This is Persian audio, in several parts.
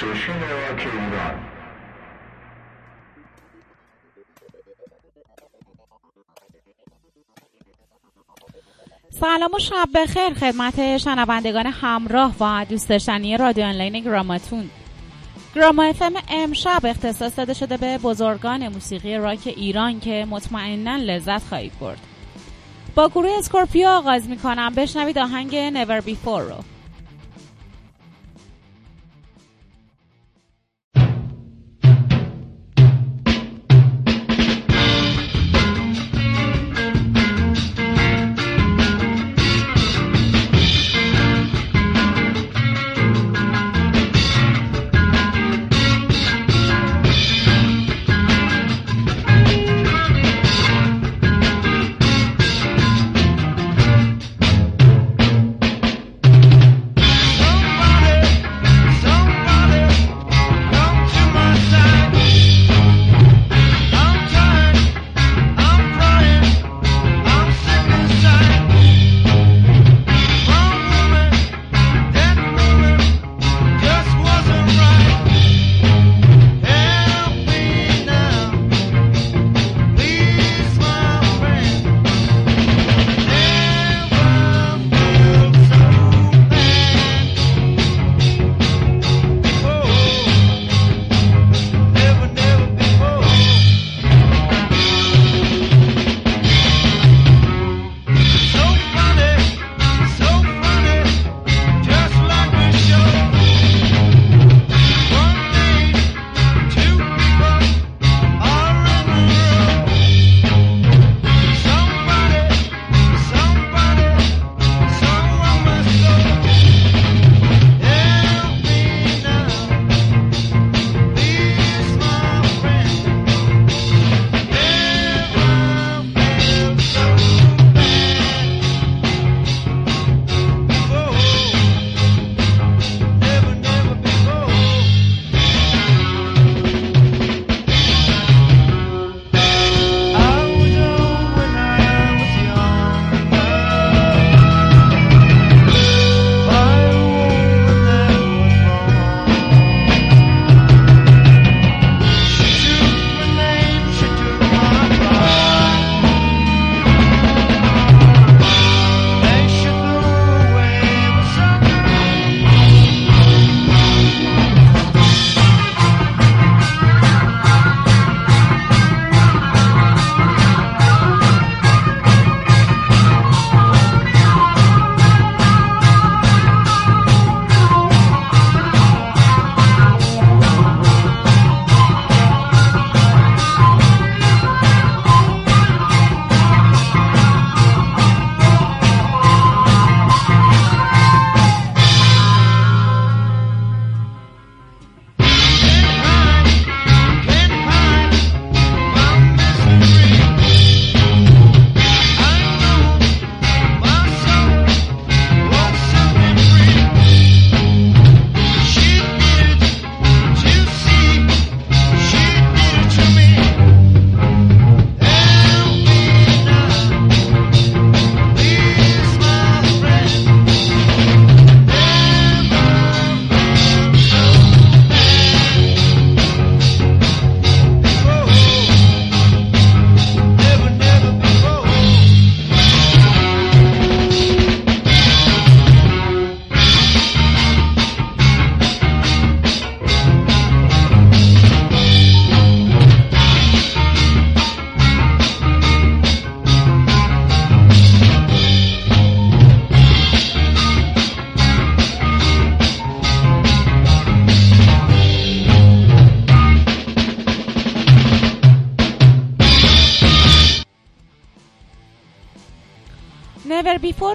station راک ایران سلام و شب بخیر خدمت شنوندگان همراه و دوست داشتنی رادیو آنلاین گراماتون. گراما FM امشب اختصاص داده شده به بزرگان موسیقی راک ایران که مطمئنا لذت خواهید برد. با گروه اسکورپیو آغاز می‌کنم. بشنوید آهنگ Never Before رو.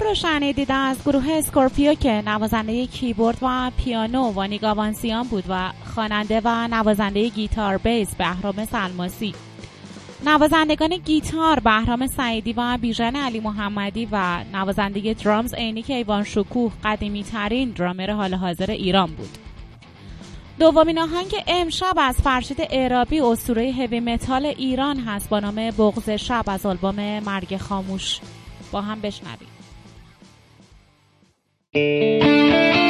رو شنیدید از گروه اسکورپیو که نوازنده کیبورد و پیانو وانی گاوانسیان بود و خواننده و نوازنده گیتار بیس بهرام سلماسی. نوازندگان گیتار بهرام سعیدی و بیژن علی محمدی و نوازنده درامز عینی ایوان شکوه قدیمی ترین درامر حال حاضر ایران بود. دومین آهنگ امشب از فرشید اعرابی اسطوره هوی متال ایران هست با نام بغض شب از آلبوم مرگ خاموش. با هم بشنویم. بغز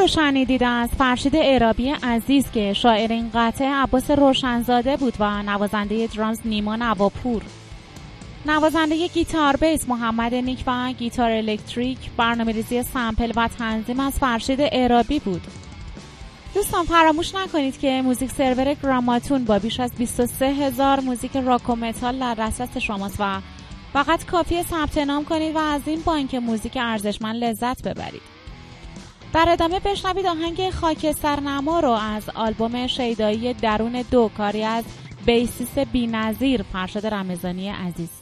رو شنیدید از فرشید اعرابی عزیز که شاعر این قطعه عباس روشنزاده بود و نوازنده درامز نیما نواپور نوازنده گیتار بیس محمد نیک و گیتار الکتریک برنامه ریزی sample و تنظیم از فرشید اعرابی بود. دوستان فراموش نکنید که music server گراماتون با بیش از 23 هزار موزیک راک و متال در دسترس شماست و فقط کافی ثبت نام کنید و از این بانک موزیک ارزشمند لذت ببرید. در ادامه بشنوید آهنگ خاک سرنما رو از آلبوم شیدایی درون دو کاری از بیسیس بی نظیر فرشاد رمزانی عزیز.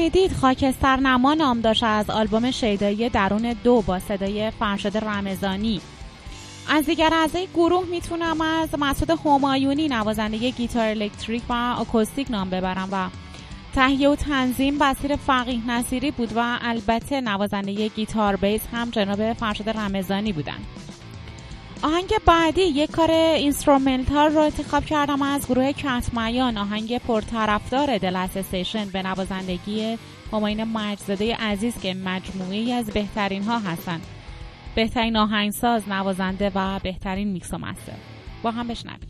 شنیدید خاکستر نما نام داشت از آلبوم شیدایی درون دو با صدای فرشاد رمضانی از دیگر اعضای گروه می‌تونم از مسعود همایونی نوازنده گیتار الکتریک و آکوستیک نام ببرم و تهیه و تنظیم بصیر فقیه نصیری بود و البته نوازنده گیتار بیس هم جناب فرشاد رمضانی بودند. آهنگ بعدی یک کار instrumental رو انتخاب کردم از گروه کهت میان آهنگ پرطرفدار The Last Station به نوازندگی هماین مجزده عزیز که مجموعی از بهترین ها هستند بهترین آهنگساز نوازنده و بهترین میکس و مستر. با هم بشنوید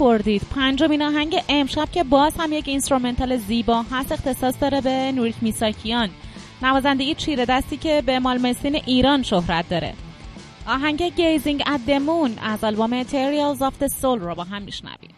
بردید. پنجمین آهنگ امشب که باز هم یک instrumental زیبا هست اختصاص داره به نوریک میساکیان. نوازندگی چیره دستی که به مالمستین ایران شهرت داره. آهنگ Gazing at the Moon از آلبوم Trials of the Soul رو با هم میشنویم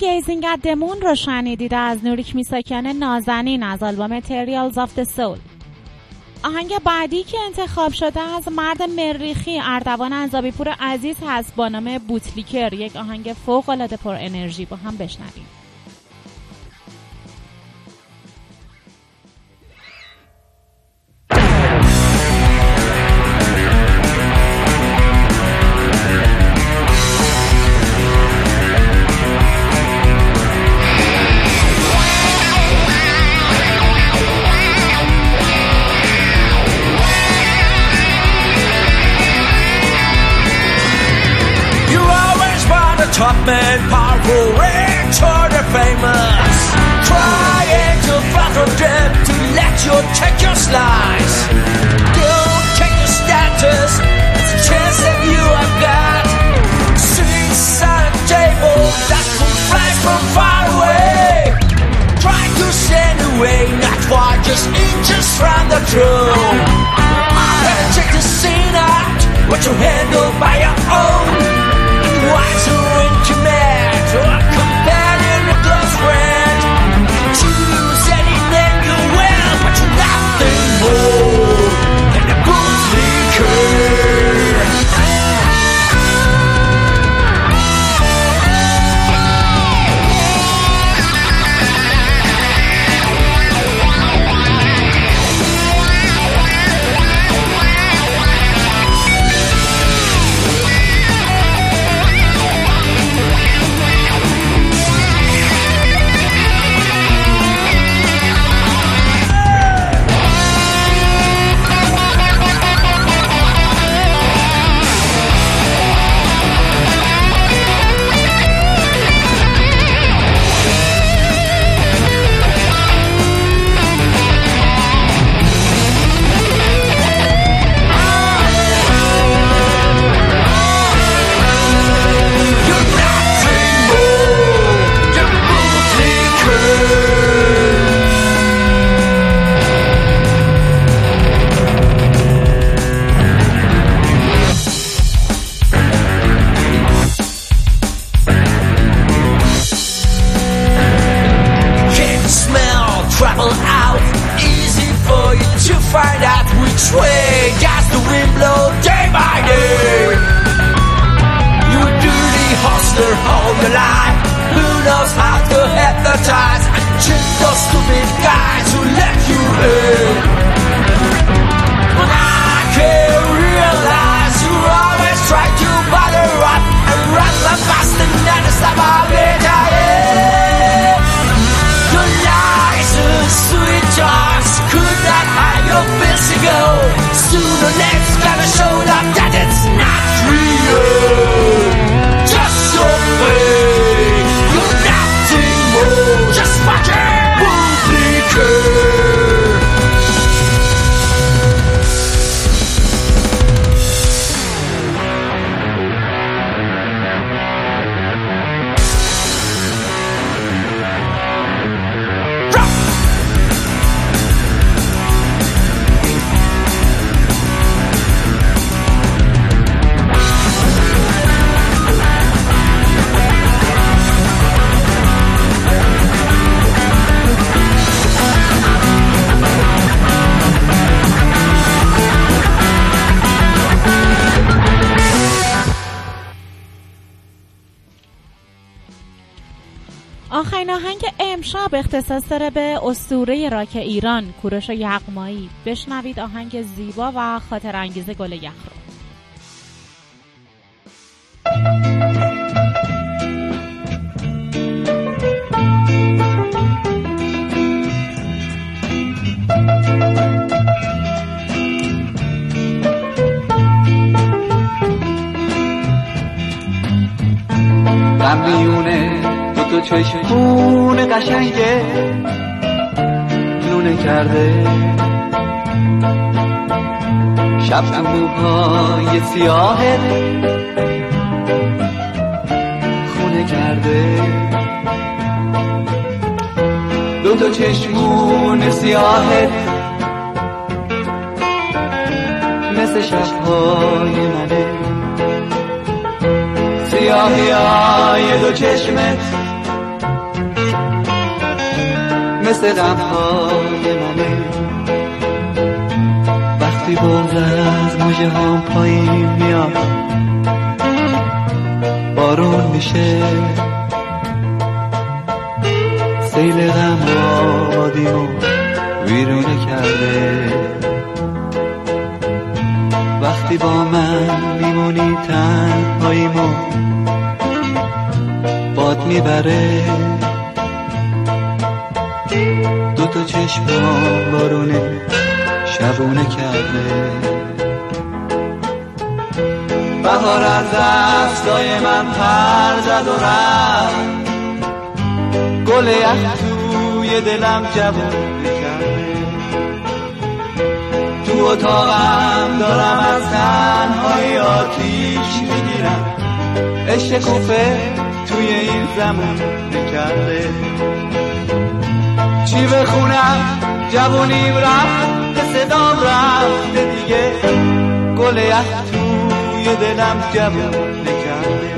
Gazing the Moon رو شنیدید از نوریک میساکیان نازنین از آلبوم Trials of the Soul آهنگ بعدی که انتخاب شده از مرد مریخی اردوان انزابی پور عزیز هست با نام Bootlicker یک آهنگ فوق العاده پر انرژی با هم بشنویم. The truth. And check the scene out, what you handle by اختصاص داره به اسطوره راک ایران. کوروش یغمایی. بشنوید آهنگ زیبا و خاطر انگیز گل یخ رو. دو تو چشمون قشنگه لونه کرده. شب تو موهای سیاهت خونه کرده. دو تا چشمون سیاهت مثل شبهای منه. سیاهی های دو چشمت مثل غمهای منه وقتی بغز از مجه هم پایین میاد بارون میشه. سیل غم آبادیمو ویرونه کرده. وقتی با من میمونی تنهاییمو باد می‌بره. دو تا چشم بارونه شبونه کرده. بهار از دستای من پر زد و رفت. گل یخ توی دلم جوون کرده تو اتاقم دارم از تنهای آتیش می‌گیرم. عشق کوفه توی این زمون کرده چی بخونم جوونیم رفت صدام رفته دیگه. گل یخ توی دلم جوون کرده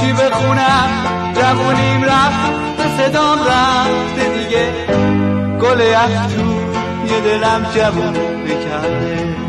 چی بخونم جوونیم رفت صدام رفته دیگه. گل یخ توی دلم جوون کرده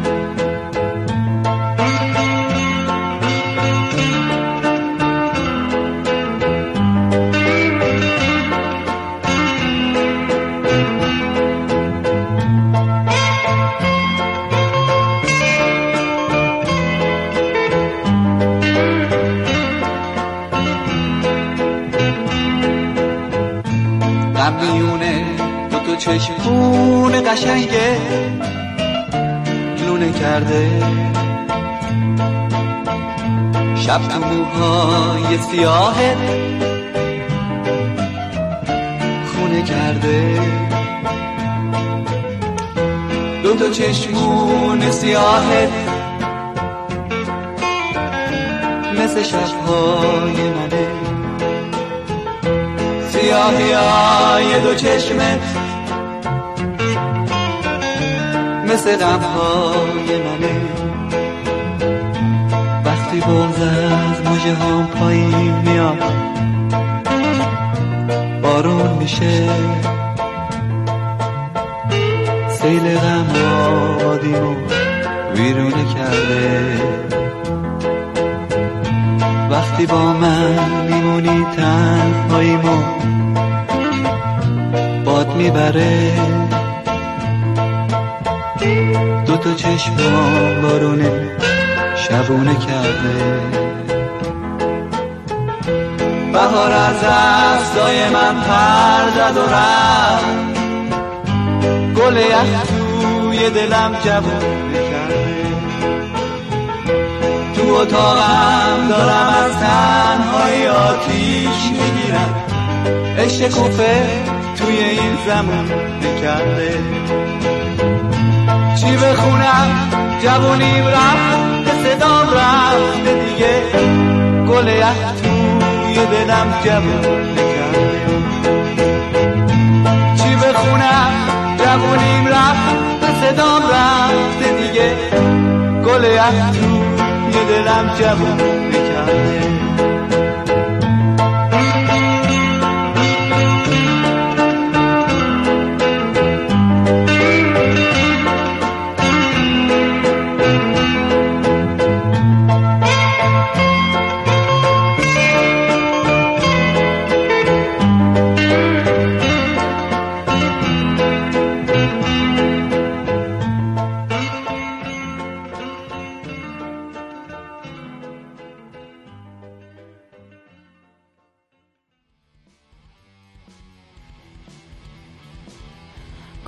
چشمون قشنگه. لونه کرده. شب تو موهای سیاهت خونه کرده. دو تا چشمون سیاهت مثل شبهای منه. سیاهی های دو چشمت مثل غمهای منه. وقتی بغز از مجه هم پایین میاد بارون میشه. سیل غم آبادیمو ویرونه کرده. وقتی با من میمونی تنهاییمو باد می‌بره. دو تا چشم بارونه شبونه کرده. بهار از دستای من پر زد و رفت. گل یخ توی دلم جوون کرده تو اتاقم دارم از تنهای آتیش می‌گیرم. عشق کوفه توی این زمان نکرده. چی بخونم جوونیم رفت به صدام رفته دیگه. گل توی دلم جوون نکرده چی بخونم جوونیم رفت به صدام رفته دیگه. گل توی دلم جوون نکرده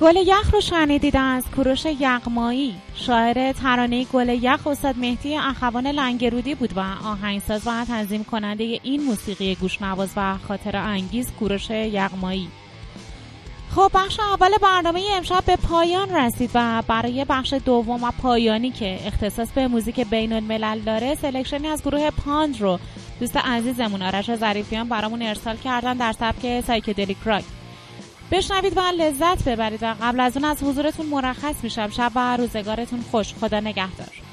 گل یخ رو شنیدید از کوروش یغمایی. شاعر ترانه گل یخ استاد مهدی اخوان لنگرودی بود و آهنگساز و تنظیم کننده این موسیقی گوشنواز و خاطر انگیز کوروش یغمایی. خب بخش اول برنامه امشب به پایان رسید و برای بخش دوم و پایانی که اختصاص به موزیک بین الملل داره selection ی از گروه پاند رو دوست عزیزمون آرش ظریفیان برامون ارسال کردن در سبک psychedelic rock. بشنوید و لذت ببرید و قبل از اون از حضورتون مرخص میشم. شب و روزگارتون خوش. خدا نگهدار.